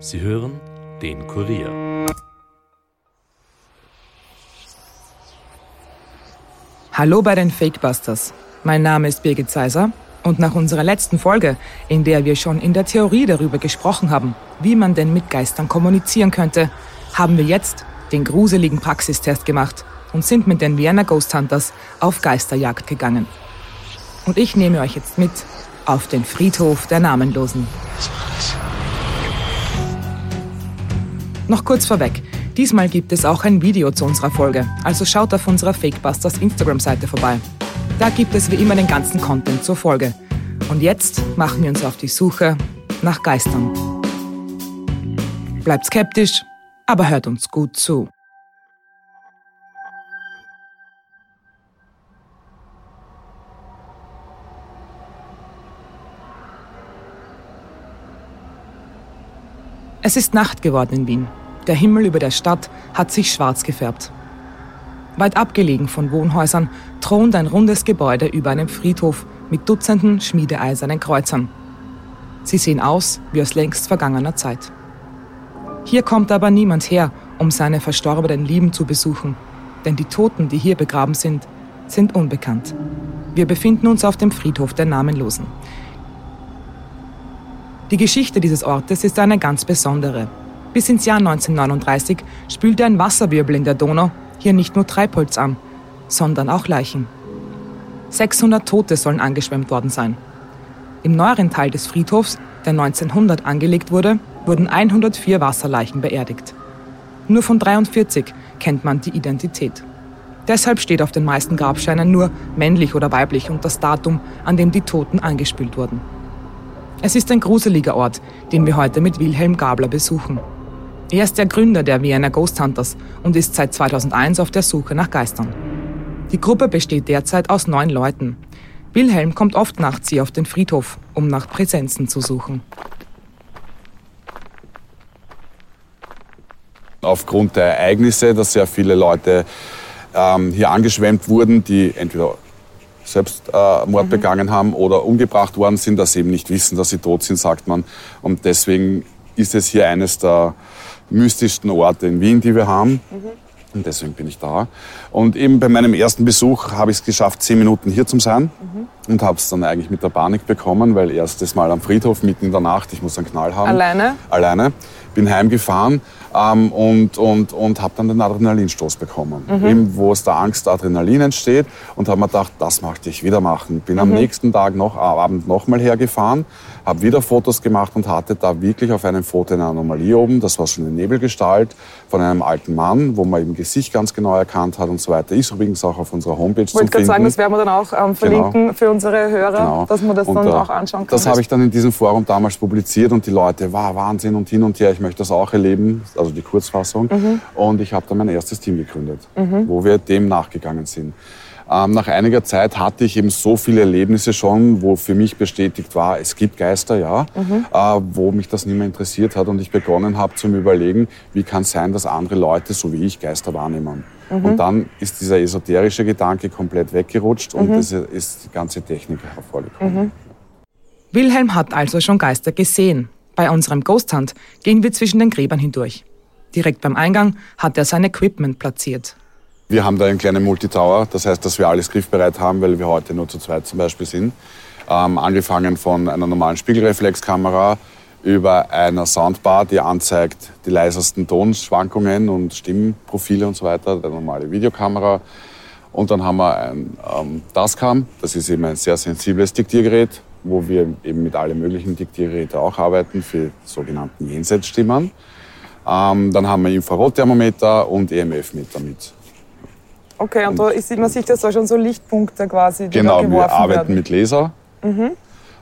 Sie hören den Kurier. Hallo bei den Fakebusters. Mein Name ist Birgit Seiser und nach unserer letzten Folge, in der wir schon in der Theorie darüber gesprochen haben, wie man denn mit Geistern kommunizieren könnte, haben wir jetzt den gruseligen Praxistest gemacht und sind mit den Vienna Ghost Hunters auf Geisterjagd gegangen. Und ich nehme euch jetzt mit auf den Friedhof der Namenlosen. Noch kurz vorweg. Diesmal gibt es auch ein Video zu unserer Folge, also schaut auf unserer Fakebusters Instagram-Seite vorbei. Da gibt es wie immer den ganzen Content zur Folge. Und jetzt machen wir uns auf die Suche nach Geistern. Bleibt skeptisch, aber hört uns gut zu. Es ist Nacht geworden in Wien. Der Himmel über der Stadt hat sich schwarz gefärbt. Weit abgelegen von Wohnhäusern thront ein rundes Gebäude über einem Friedhof mit Dutzenden schmiedeeisernen Kreuzern. Sie sehen aus wie aus längst vergangener Zeit. Hier kommt aber niemand her, um seine verstorbenen Lieben zu besuchen, denn die Toten, die hier begraben sind, sind unbekannt. Wir befinden uns auf dem Friedhof der Namenlosen. Die Geschichte dieses Ortes ist eine ganz besondere. Bis ins Jahr 1939 spülte ein Wasserwirbel in der Donau hier nicht nur Treibholz an, sondern auch Leichen. 600 Tote sollen angeschwemmt worden sein. Im neueren Teil des Friedhofs, der 1900 angelegt wurde, wurden 104 Wasserleichen beerdigt. Nur von 43 kennt man die Identität. Deshalb steht auf den meisten Grabsteinen nur männlich oder weiblich und das Datum, an dem die Toten angespült wurden. Es ist ein gruseliger Ort, den wir heute mit Wilhelm Gabler besuchen. Er ist der Gründer der Vienna Ghost Hunters und ist seit 2001 auf der Suche nach Geistern. Die Gruppe besteht derzeit aus neun Leuten. Wilhelm kommt oft nachts hier auf den Friedhof, um nach Präsenzen zu suchen. Aufgrund der Ereignisse, dass sehr viele Leute ähm, hier angeschwemmt wurden, die entweder selbst äh, Mord mhm. begangen haben oder umgebracht worden sind, dass sie eben nicht wissen, dass sie tot sind, sagt man. Und deswegen ist es hier eines der mystischsten Orte in Wien, die wir haben. Mhm. Und deswegen bin ich da. Und eben bei meinem ersten Besuch habe ich es geschafft, zehn Minuten hier zu sein. Mhm. Und habe es dann eigentlich mit der Panik bekommen, weil erstes Mal am Friedhof mitten in der Nacht, ich muss einen Knall haben. Alleine? Alleine. Bin heimgefahren ähm, und, und, und habe dann den Adrenalinstoß bekommen. Mhm. Eben, wo es der Angst Adrenalin entsteht und habe mir gedacht, das möchte ich wieder machen. Bin mhm. am nächsten Tag noch, Abend nochmal hergefahren, habe wieder Fotos gemacht und hatte da wirklich auf einem Foto eine Anomalie oben. Das war schon eine Nebelgestalt von einem alten Mann, wo man eben Gesicht ganz genau erkannt hat und so weiter. Ist übrigens auch auf unserer Homepage zu finden. Ich wollte gerade sagen, das werden wir dann auch ähm, verlinken genau. für unsere Hörer, genau. dass man das und, dann äh, auch anschauen kann. Das habe ich dann in diesem Forum damals publiziert und die Leute, war Wahnsinn und hin und her, ich möchte das auch erleben, also die Kurzfassung. Mhm. Und ich habe dann mein erstes Team gegründet, mhm. wo wir dem nachgegangen sind. Ähm, nach einiger Zeit hatte ich eben so viele Erlebnisse schon, wo für mich bestätigt war, es gibt Geister, ja, mhm. äh, wo mich das nicht mehr interessiert hat und ich begonnen habe zu überlegen, wie kann es sein, dass andere Leute, so wie ich, Geister wahrnehmen. Mhm. Und dann ist dieser esoterische Gedanke komplett weggerutscht und es mhm. ist die ganze Technik hervorgekommen. Mhm. Wilhelm hat also schon Geister gesehen. Bei unserem Ghost Hunt gehen wir zwischen den Gräbern hindurch. Direkt beim Eingang hat er sein Equipment platziert. Wir haben da einen kleinen Multitower, das heißt, dass wir alles griffbereit haben, weil wir heute nur zu zweit zum Beispiel sind. Ähm, angefangen von einer normalen Spiegelreflexkamera über einer Soundbar, die anzeigt die leisesten Tonschwankungen und Stimmprofile und so weiter, eine normale Videokamera. Und dann haben wir ein ähm, Tascam, das ist eben ein sehr sensibles Diktiergerät, wo wir eben mit allen möglichen Diktiergeräten auch arbeiten für sogenannten Jenseitsstimmen. Ähm, dann haben wir Infrarotthermometer und EMF-Meter mit. Okay, und, und da ist, man sieht jetzt da schon so Lichtpunkte quasi, die Genau, da wir arbeiten werden. mit Laser. Mhm.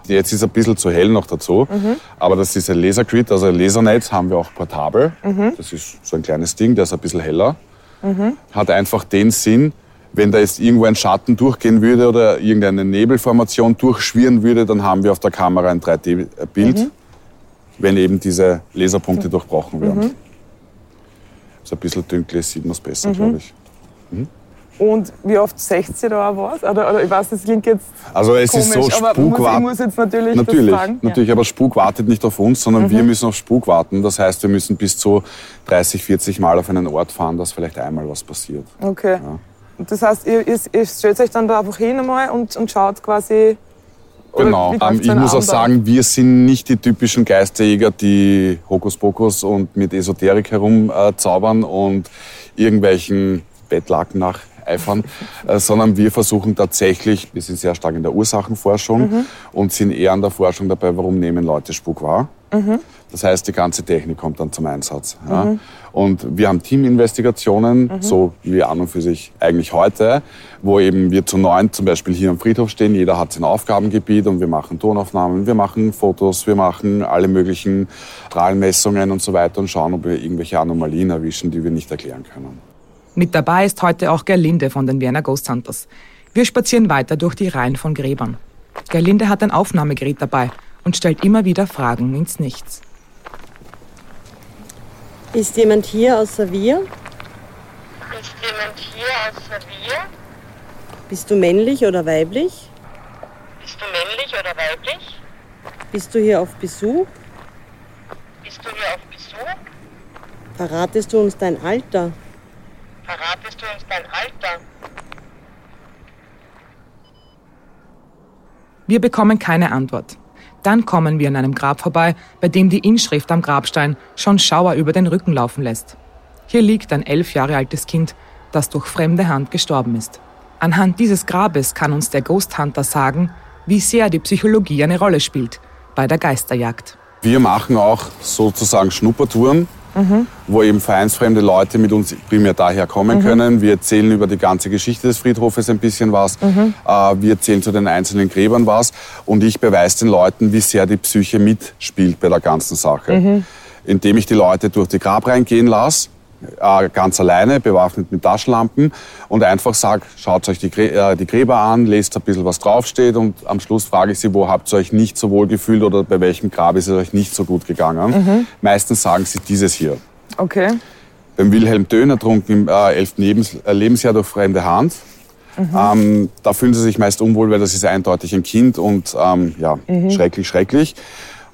Jetzt ist es ein bisschen zu hell noch dazu, mhm. aber das ist ein Lasergrid, also ein Lasernetz haben wir auch portabel. Mhm. Das ist so ein kleines Ding, der ist ein bisschen heller. Mhm. Hat einfach den Sinn, wenn da jetzt irgendwo ein Schatten durchgehen würde oder irgendeine Nebelformation durchschwirren würde, dann haben wir auf der Kamera ein 3D-Bild, mhm. wenn eben diese Laserpunkte durchbrochen werden. Mhm. So ein bisschen dünkel sieht man es besser, glaube ich. Und wie oft seht ihr da auch was? Oder, oder ich weiß, das klingt jetzt Also es komisch, ist so, Spuk muss, ich wartet. muss jetzt natürlich, Natürlich, natürlich, aber Spuk wartet nicht auf uns, sondern wir müssen auf Spuk warten. Das heißt, wir müssen bis zu 30, 40 Mal auf einen Ort fahren, dass vielleicht einmal was passiert. Ja. Okay. Und Das heißt, ihr, ihr, ihr stellt euch dann da einfach hin einmal und, und schaut quasi. Genau. Ähm, ich muss auch sagen, wir sind nicht die typischen Geisterjäger, die Hokuspokus und mit Esoterik herumzaubern und irgendwelchen Bettlaken nacheifern, äh, sondern wir versuchen tatsächlich, wir sind sehr stark in der Ursachenforschung Mhm. und sind eher an der Forschung dabei, warum nehmen Leute Spuk wahr. Das heißt, die ganze Technik kommt dann zum Einsatz. Ja. Und wir haben Teaminvestigationen, so wie an und für sich eigentlich heute, wo eben wir zu neun zum Beispiel hier am Friedhof stehen. Jeder hat sein Aufgabengebiet und wir machen Tonaufnahmen, wir machen Fotos, wir machen alle möglichen Strahlenmessungen und so weiter und schauen, ob wir irgendwelche Anomalien erwischen, die wir nicht erklären können. Mit dabei ist heute auch Gerlinde von den Vienna Ghost Hunters. Wir spazieren weiter durch die Reihen von Gräbern. Gerlinde hat ein Aufnahmegerät dabei und stellt immer wieder Fragen ins Nichts. Ist jemand hier außer wir? Ist jemand hier außer wir? Bist du männlich oder weiblich? Bist du männlich oder weiblich? Bist du hier auf Besuch? Bist du hier auf Besuch? Verratest du uns dein Alter? Verratest du uns dein Alter? Wir bekommen keine Antwort. Dann kommen wir an einem Grab vorbei, bei dem die Inschrift am Grabstein schon Schauer über den Rücken laufen lässt. Hier liegt ein elf Jahre altes Kind, das durch fremde Hand gestorben ist. Anhand dieses Grabes kann uns der Ghost Hunter sagen, wie sehr die Psychologie eine Rolle spielt bei der Geisterjagd. Wir machen auch sozusagen Schnuppertouren, wo eben vereinsfremde Leute mit uns primär daher kommen können. Wir erzählen über die ganze Geschichte des Friedhofes ein bisschen was. Äh, wir erzählen zu den einzelnen Gräbern was. Und ich beweise den Leuten, wie sehr die Psyche mitspielt bei der ganzen Sache. Indem ich die Leute durch die Grabreihen gehen lasse, äh, ganz alleine, bewaffnet mit Taschenlampen und einfach sage, schaut euch die, äh, die Gräber an, lest ein bisschen, was draufsteht und am Schluss frage ich sie, wo habt ihr euch nicht so wohl gefühlt oder bei welchem Grab ist es euch nicht so gut gegangen. Meistens sagen sie dieses hier. Okay. Beim Wilhelm Döhn ertrunken im äh, 11. Lebens äh, Lebensjahr durch fremde Hand. Ähm, da fühlen sie sich meist unwohl, weil das ist eindeutig ein Kind und ähm, ja, schrecklich, schrecklich.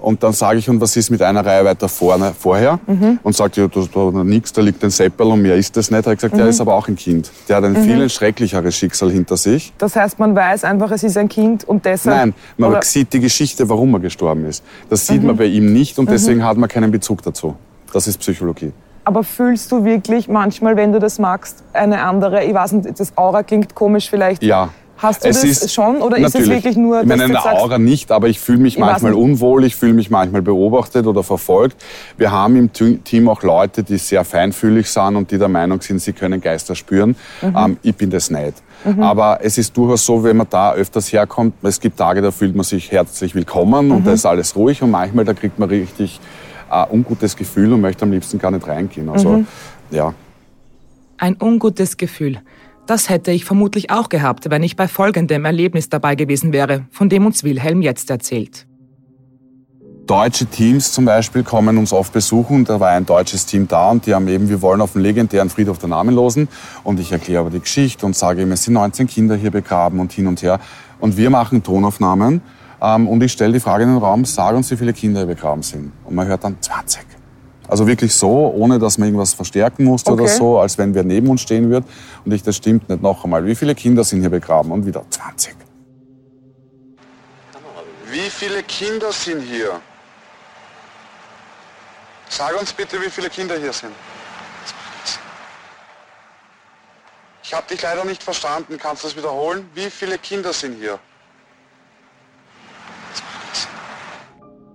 Und dann sage ich, und was ist mit einer Reihe weiter vorne, vorher? Und sagt, ja, da, da nix, da liegt ein Seppel und mehr ist das nicht. Da habe ich gesagt, der ist aber auch ein Kind. Der hat ein viel schrecklicheres Schicksal hinter sich. Das heißt, man weiß einfach, es ist ein Kind und deshalb. Nein, man oder, sieht die Geschichte, warum er gestorben ist. Das sieht man bei ihm nicht und deswegen hat man keinen Bezug dazu. Das ist Psychologie. aber fühlst du wirklich manchmal, wenn du das magst, eine andere, ich weiß nicht, das Aura klingt komisch vielleicht. Ja. Hast du Es das ist- schon oder ist es Natürlich. wirklich nur, Ich meine, du sagst, Aura nicht, aber ich fühle mich Ich manchmal unwohl, ich fühle mich manchmal beobachtet oder verfolgt. Wir haben im Team auch Leute, die sehr feinfühlig sind und die der Meinung sind, sie können Geister spüren. Mhm. Ähm, ich bin das nicht. Aber es ist durchaus so, wenn man da öfters herkommt, es gibt Tage, da fühlt man sich herzlich willkommen Mhm. und da ist alles ruhig und manchmal da kriegt man richtig äh, ungutes Gefühl und möchte am liebsten gar nicht reingehen. Also, Mhm. ja. Ein ungutes Gefühl. Das hätte ich vermutlich auch gehabt, wenn ich bei folgendem Erlebnis dabei gewesen wäre, von dem uns Wilhelm jetzt erzählt. Deutsche Teams zum Beispiel kommen uns oft besuchen. Da war ein deutsches Team da und die haben eben, wir wollen auf den legendären Friedhof der Namenlosen. Und ich erkläre aber die Geschichte und sage ihm, es sind 19 Kinder hier begraben und hin und her. Und wir machen Tonaufnahmen ähm, und ich stelle die Frage in den Raum, sag uns, wie viele Kinder hier begraben sind. Und man hört dann 20. Also wirklich so, ohne dass man irgendwas verstärken musste oder Okay. so, als wenn wer neben uns stehen würde. Und ich, das stimmt nicht noch einmal. Wie viele Kinder sind hier begraben? Und wieder 20. Wie viele Kinder sind hier? Sag uns bitte, wie viele Kinder hier sind. Ich habe dich leider nicht verstanden. Kannst du das wiederholen? Wie viele Kinder sind hier?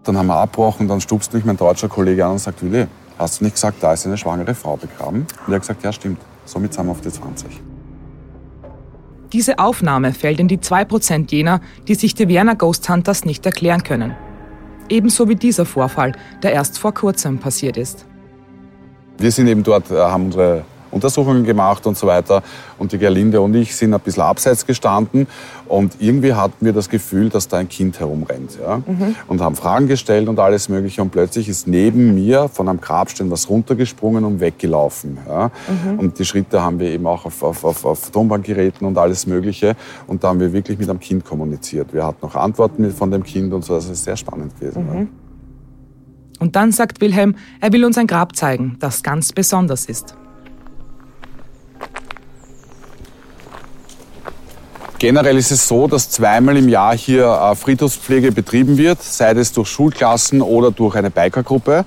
Dann haben wir abgebrochen, dann stupst mich mein deutscher Kollege an und sagt, Willi, hast du nicht gesagt, da ist eine schwangere Frau begraben? Und er hat gesagt, ja stimmt. Somit sind wir auf die 20. Diese Aufnahme fällt in die 2% jener, die sich die Vienna Ghost Hunters nicht erklären können. Ebenso wie dieser Vorfall, der erst vor kurzem passiert ist. Wir sind eben dort, äh, haben unsere Untersuchungen gemacht und so weiter. Und die Gerlinde und ich sind ein bisschen abseits gestanden und irgendwie hatten wir das Gefühl, dass da ein Kind herumrennt. Ja? Und haben Fragen gestellt und alles Mögliche. Und plötzlich ist neben mir von einem Grabstein was runtergesprungen und weggelaufen. Ja? Und die Schritte haben wir eben auch auf, auf, auf, auf Tonbandgeräten und alles Mögliche. Und da haben wir wirklich mit einem Kind kommuniziert. Wir hatten noch Antworten von dem Kind und so. Das ist sehr spannend gewesen. Ja. Und dann sagt Wilhelm, er will uns ein Grab zeigen, das ganz besonders ist. Generell ist es so, dass zweimal im Jahr hier äh, Friedhofspflege betrieben wird, sei es durch Schulklassen oder durch eine Bikergruppe.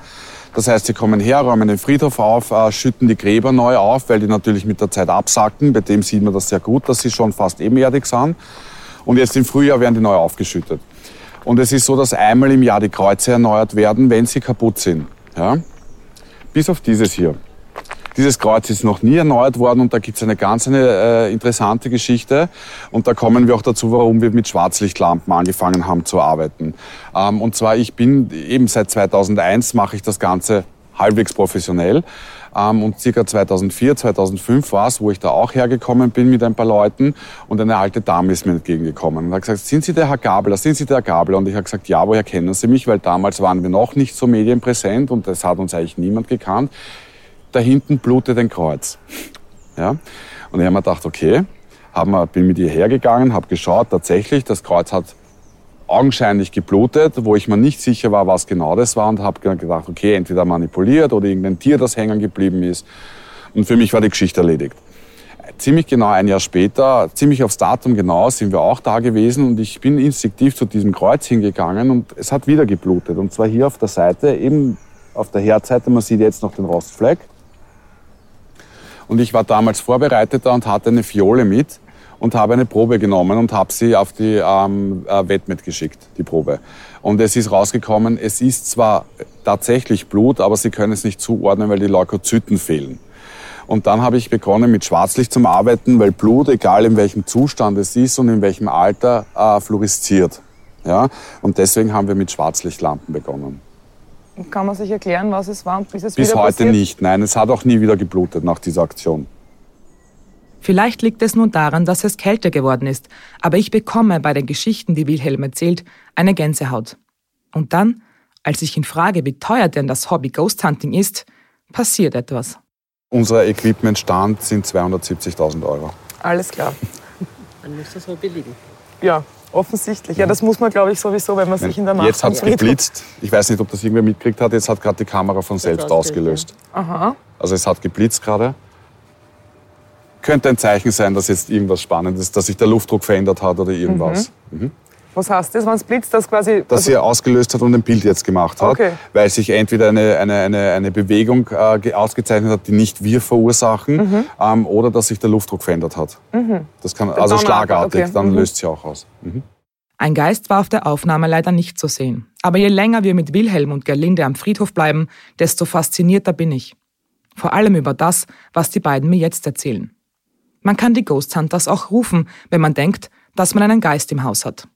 Das heißt, sie kommen her, räumen den Friedhof auf, äh, schütten die Gräber neu auf, weil die natürlich mit der Zeit absacken. Bei dem sieht man das sehr gut, dass sie schon fast ebenerdig sind. Und jetzt im Frühjahr werden die neu aufgeschüttet. Und es ist so, dass einmal im Jahr die Kreuze erneuert werden, wenn sie kaputt sind. Ja? Bis auf dieses hier. Dieses Kreuz ist noch nie erneuert worden und da gibt es eine ganz eine, äh, interessante Geschichte. Und da kommen wir auch dazu, warum wir mit Schwarzlichtlampen angefangen haben zu arbeiten. Ähm, und zwar, ich bin eben seit 2001 mache ich das Ganze halbwegs professionell. Ähm, und circa 2004, 2005 war es, wo ich da auch hergekommen bin mit ein paar Leuten und eine alte Dame ist mir entgegengekommen und hat gesagt, sind Sie der Herr Gabler, sind Sie der Herr Gabler? Und ich habe gesagt, ja, woher kennen Sie mich? Weil damals waren wir noch nicht so medienpräsent und das hat uns eigentlich niemand gekannt. Da hinten blutet ein Kreuz. Ja? Und ich habe mir gedacht, okay, wir, bin mit ihr hergegangen, habe geschaut, tatsächlich, das Kreuz hat augenscheinlich geblutet, wo ich mir nicht sicher war, was genau das war und habe gedacht, okay, entweder manipuliert oder irgendein Tier, das hängen geblieben ist. Und für mich war die Geschichte erledigt. Ziemlich genau ein Jahr später, ziemlich aufs Datum genau, sind wir auch da gewesen und ich bin instinktiv zu diesem Kreuz hingegangen und es hat wieder geblutet. Und zwar hier auf der Seite, eben auf der Herzseite, man sieht jetzt noch den Rostfleck. Und ich war damals Vorbereiteter und hatte eine Fiole mit und habe eine Probe genommen und habe sie auf die ähm, äh, Wettmet geschickt, die Probe. Und es ist rausgekommen, es ist zwar tatsächlich Blut, aber sie können es nicht zuordnen, weil die Leukozyten fehlen. Und dann habe ich begonnen mit Schwarzlicht zum Arbeiten, weil Blut, egal in welchem Zustand es ist und in welchem Alter, äh, fluoresziert. Ja? Und deswegen haben wir mit Schwarzlichtlampen begonnen. Kann man sich erklären, was es war und bis es Bis wieder heute passiert? nicht. Nein, es hat auch nie wieder geblutet nach dieser Aktion. Vielleicht liegt es nun daran, dass es kälter geworden ist, aber ich bekomme bei den Geschichten, die Wilhelm erzählt, eine Gänsehaut. Und dann, als ich ihn frage, wie teuer denn das Hobby Ghost Hunting ist, passiert etwas. Unser Equipmentstand sind 270.000 Euro. Alles klar. Dann muss das Hobby liegen. Ja, offensichtlich. Ja, das muss man, glaube ich, sowieso, wenn man sich in der Nacht Jetzt hat es geblitzt. Ich weiß nicht, ob das irgendwer mitgekriegt hat. Jetzt hat gerade die Kamera von selbst ausgelöst. Aha. Also es hat geblitzt gerade. Könnte ein Zeichen sein, dass jetzt irgendwas Spannendes, dass sich der Luftdruck verändert hat oder irgendwas. Mhm. Was heißt das, wenn es blitzt, das quasi... Dass sie ausgelöst hat und ein Bild jetzt gemacht hat, Okay. weil sich entweder eine, eine, eine, eine Bewegung äh, ge- ausgezeichnet hat, die nicht wir verursachen, Mhm. ähm, oder dass sich der Luftdruck verändert hat. Das kann, also Donner- schlagartig, okay. dann Mhm. löst sie auch aus. Mhm. Ein Geist war auf der Aufnahme leider nicht zu sehen. Aber je länger wir mit Wilhelm und Gerlinde am Friedhof bleiben, desto faszinierter bin ich. Vor allem über das, was die beiden mir jetzt erzählen. Man kann die Ghost Hunters auch rufen, wenn man denkt, dass man einen Geist im Haus hat.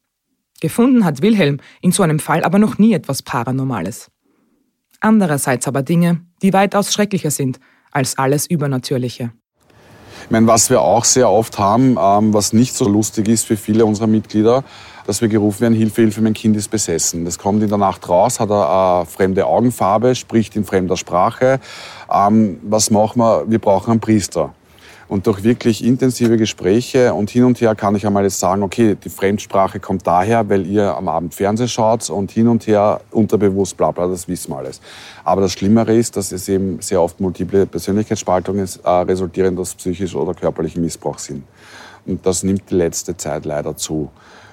Gefunden hat Wilhelm in so einem Fall aber noch nie etwas Paranormales. Andererseits aber Dinge, die weitaus schrecklicher sind als alles Übernatürliche. Ich meine, was wir auch sehr oft haben, ähm, was nicht so lustig ist für viele unserer Mitglieder, dass wir gerufen werden, Hilfe, Hilfe, mein Kind ist besessen. Das kommt in der Nacht raus, hat eine äh, fremde Augenfarbe, spricht in fremder Sprache. Ähm, was machen wir? Wir brauchen einen Priester. Und durch wirklich intensive Gespräche und hin und her kann ich einmal jetzt sagen, okay, die Fremdsprache kommt daher, weil ihr am Abend Fernsehen schaut und hin und her unterbewusst bla bla, das wissen wir alles. Aber das Schlimmere ist, dass es eben sehr oft multiple Persönlichkeitsspaltungen äh, resultieren, aus psychisch oder körperlichen Missbrauch sind. Und das nimmt die letzte Zeit leider zu.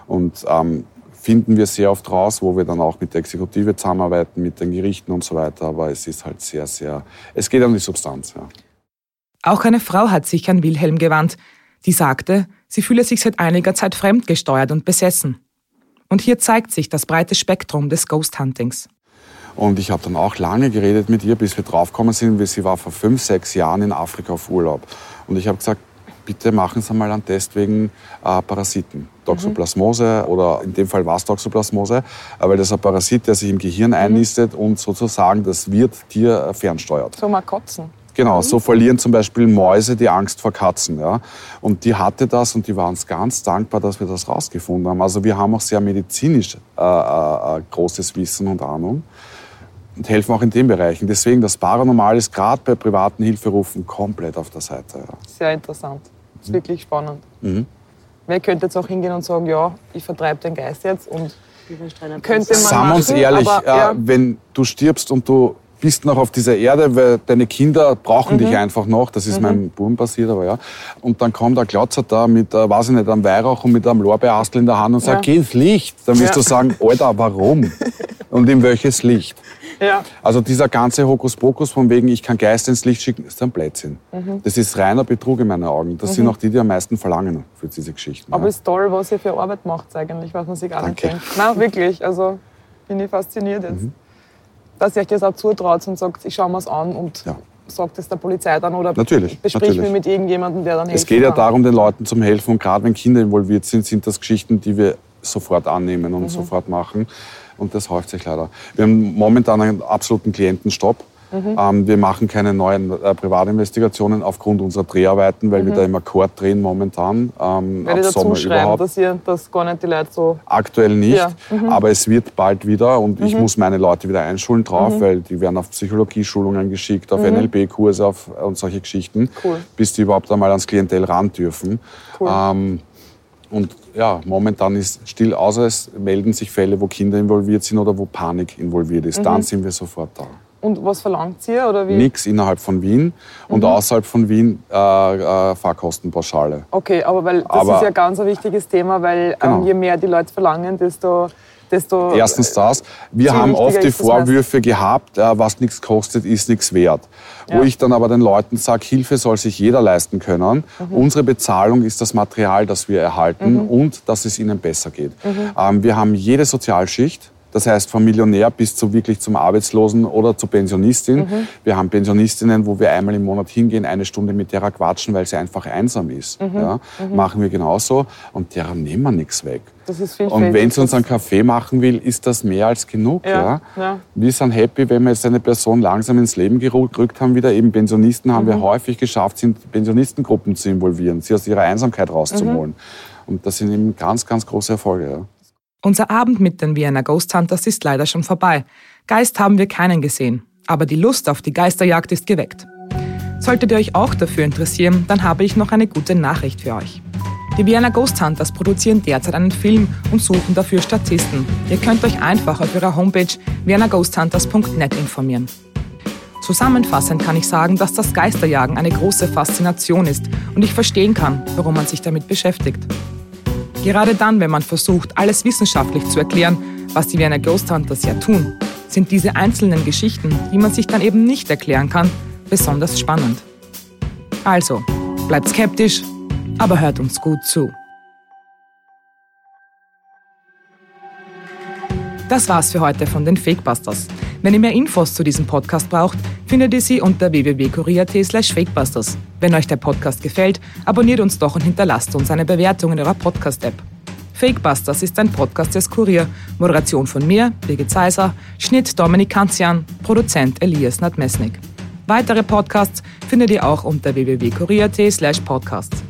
Und ähm, finden wir sehr oft raus, wo wir dann auch mit der Exekutive zusammenarbeiten, mit den Gerichten und so weiter. Aber es ist halt sehr, sehr, es geht um die Substanz. Ja. Auch eine Frau hat sich an Wilhelm gewandt, die sagte, sie fühle sich seit einiger Zeit fremdgesteuert und besessen. Und hier zeigt sich das breite Spektrum des Ghost Huntings. Und ich habe dann auch lange geredet mit ihr, bis wir draufgekommen sind, weil sie war vor fünf, sechs Jahren in Afrika auf Urlaub. Und ich habe gesagt, bitte machen Sie mal einen Test wegen äh, Parasiten. Toxoplasmose oder in dem Fall war es Toxoplasmose, äh, weil das ein Parasit, der sich im Gehirn einnistet und sozusagen das Wirt dir äh, fernsteuert. So mal kotzen. Genau, so verlieren zum Beispiel Mäuse die Angst vor Katzen. Ja? Und die hatte das und die waren uns ganz dankbar, dass wir das rausgefunden haben. Also wir haben auch sehr medizinisch äh, äh, großes Wissen und Ahnung und helfen auch in den Bereichen. Deswegen, das Paranormal ist gerade bei privaten Hilferufen komplett auf der Seite. Ja. Sehr interessant. Das ist wirklich spannend. Mhm. Wer könnte jetzt auch hingehen und sagen, ja, ich vertreibe den Geist jetzt und könnte man Sagen wir uns ehrlich, aber, äh, ja, wenn du stirbst und du bist noch auf dieser Erde, weil deine Kinder brauchen Mhm. dich einfach noch, das ist meinem Buben passiert, aber ja. Und dann kommt der Glotzer da mit, äh, weiß ich nicht, einem Weihrauch und mit einem Lorbeerastel in der Hand und sagt, Ja. geh ins Licht. Dann wirst Ja. du sagen, Alter, warum? und in welches Licht? ja. Also dieser ganze Hokuspokus von wegen, ich kann Geister ins Licht schicken, ist ein Blödsinn. Mhm. Das ist reiner Betrug in meinen Augen. Das sind auch die, die am meisten verlangen für diese Geschichten. Aber ja. es ist toll, was ihr für Arbeit macht eigentlich, was man sich gar nicht Danke. denkt. Nein, wirklich. Also bin ich fasziniert jetzt. Mhm. Dass ihr euch das auch zutraut und sagt, ich schaue mir es an und Ja. sagt es der Polizei dann oder Natürlich, besprich natürlich. mich mit irgendjemandem, der dann hilft. Es geht ja darum, den Leuten zum Helfen. Und gerade wenn Kinder involviert sind, sind das Geschichten, die wir sofort annehmen und sofort machen. Und das häuft sich leider. Wir haben momentan einen absoluten Klientenstopp. Ähm, wir machen keine neuen äh, Privatinvestigationen aufgrund unserer Dreharbeiten, weil wir da im Akkord drehen momentan. Ähm, ab dazu Sommer schreiben, überhaupt. dass ihr das gar nicht die Leute so. Aktuell nicht, Ja, Mhm. aber es wird bald wieder und ich muss meine Leute wieder einschulen drauf, weil die werden auf Psychologieschulungen geschickt, auf NLP-Kurse auf, und solche Geschichten, Cool. bis die überhaupt einmal ans Klientel ran dürfen. Cool. Ähm, und ja, momentan ist still, außer es melden sich Fälle, wo Kinder involviert sind oder wo Panik involviert ist. Mhm. Dann sind wir sofort da. Und was verlangt ihr? Oder wie? Nix innerhalb von Wien und Mhm. außerhalb von Wien äh, äh, Fahrkostenpauschale. Okay, aber weil das Aber- ist ja ganz ein wichtiges Thema, weil Genau. ähm, je mehr die Leute verlangen, desto. desto Erstens das. Wir haben oft die Vorwürfe gehabt, äh, was nichts kostet, ist nichts wert. Wo Ja. ich dann aber den Leuten sage, Hilfe soll sich jeder leisten können. Mhm. Unsere Bezahlung ist das Material, das wir erhalten und dass es ihnen besser geht. Mhm. Ähm, wir haben jede Sozialschicht. Das heißt, vom Millionär bis zu wirklich zum Arbeitslosen oder zur Pensionistin. Mhm. Wir haben Pensionistinnen, wo wir einmal im Monat hingehen, eine Stunde mit derer quatschen, weil sie einfach einsam ist. Mhm. Ja, Machen wir genauso. Und derer nehmen wir nichts weg. Das ist viel Und wenn sie uns einen Kaffee machen will, ist das mehr als genug. Ja, Ja, ja. Wir sind happy, wenn wir jetzt eine Person langsam ins Leben gerückt haben, wieder eben Pensionisten haben Mhm. wir häufig geschafft, in Pensionistengruppen zu involvieren, sie aus ihrer Einsamkeit rauszuholen. Mhm. Und das sind eben ganz, ganz große Erfolge. Ja. Unser Abend mit den Vienna Ghost Hunters ist leider schon vorbei. Geist haben wir keinen gesehen, aber die Lust auf die Geisterjagd ist geweckt. Solltet ihr euch auch dafür interessieren, dann habe ich noch eine gute Nachricht für euch. Die Vienna Ghost Hunters produzieren derzeit einen Film und suchen dafür Statisten. Ihr könnt euch einfach auf ihrer Homepage viennaghosthunters.net informieren. Zusammenfassend kann ich sagen, dass das Geisterjagen eine große Faszination ist und ich verstehen kann, warum man sich damit beschäftigt. Gerade dann, wenn man versucht, alles wissenschaftlich zu erklären, was die Vienna Ghost Hunters ja tun, sind diese einzelnen Geschichten, die man sich dann eben nicht erklären kann, besonders spannend. Also, bleibt skeptisch, aber hört uns gut zu. Das war's für heute von den Fakebusters. Wenn ihr mehr Infos zu diesem Podcast braucht, findet ihr sie unter www.kurier.at slash fakebusters. Wenn euch der Podcast gefällt, abonniert uns doch und hinterlasst uns eine Bewertung in eurer Podcast-App. Fakebusters ist ein Podcast des Kurier. Moderation von mir, Birgit Seiser, Schnitt Dominik Kanzian, Produzent Elias Nadmesnik. Weitere Podcasts findet ihr auch unter www.kurier.at slash podcasts.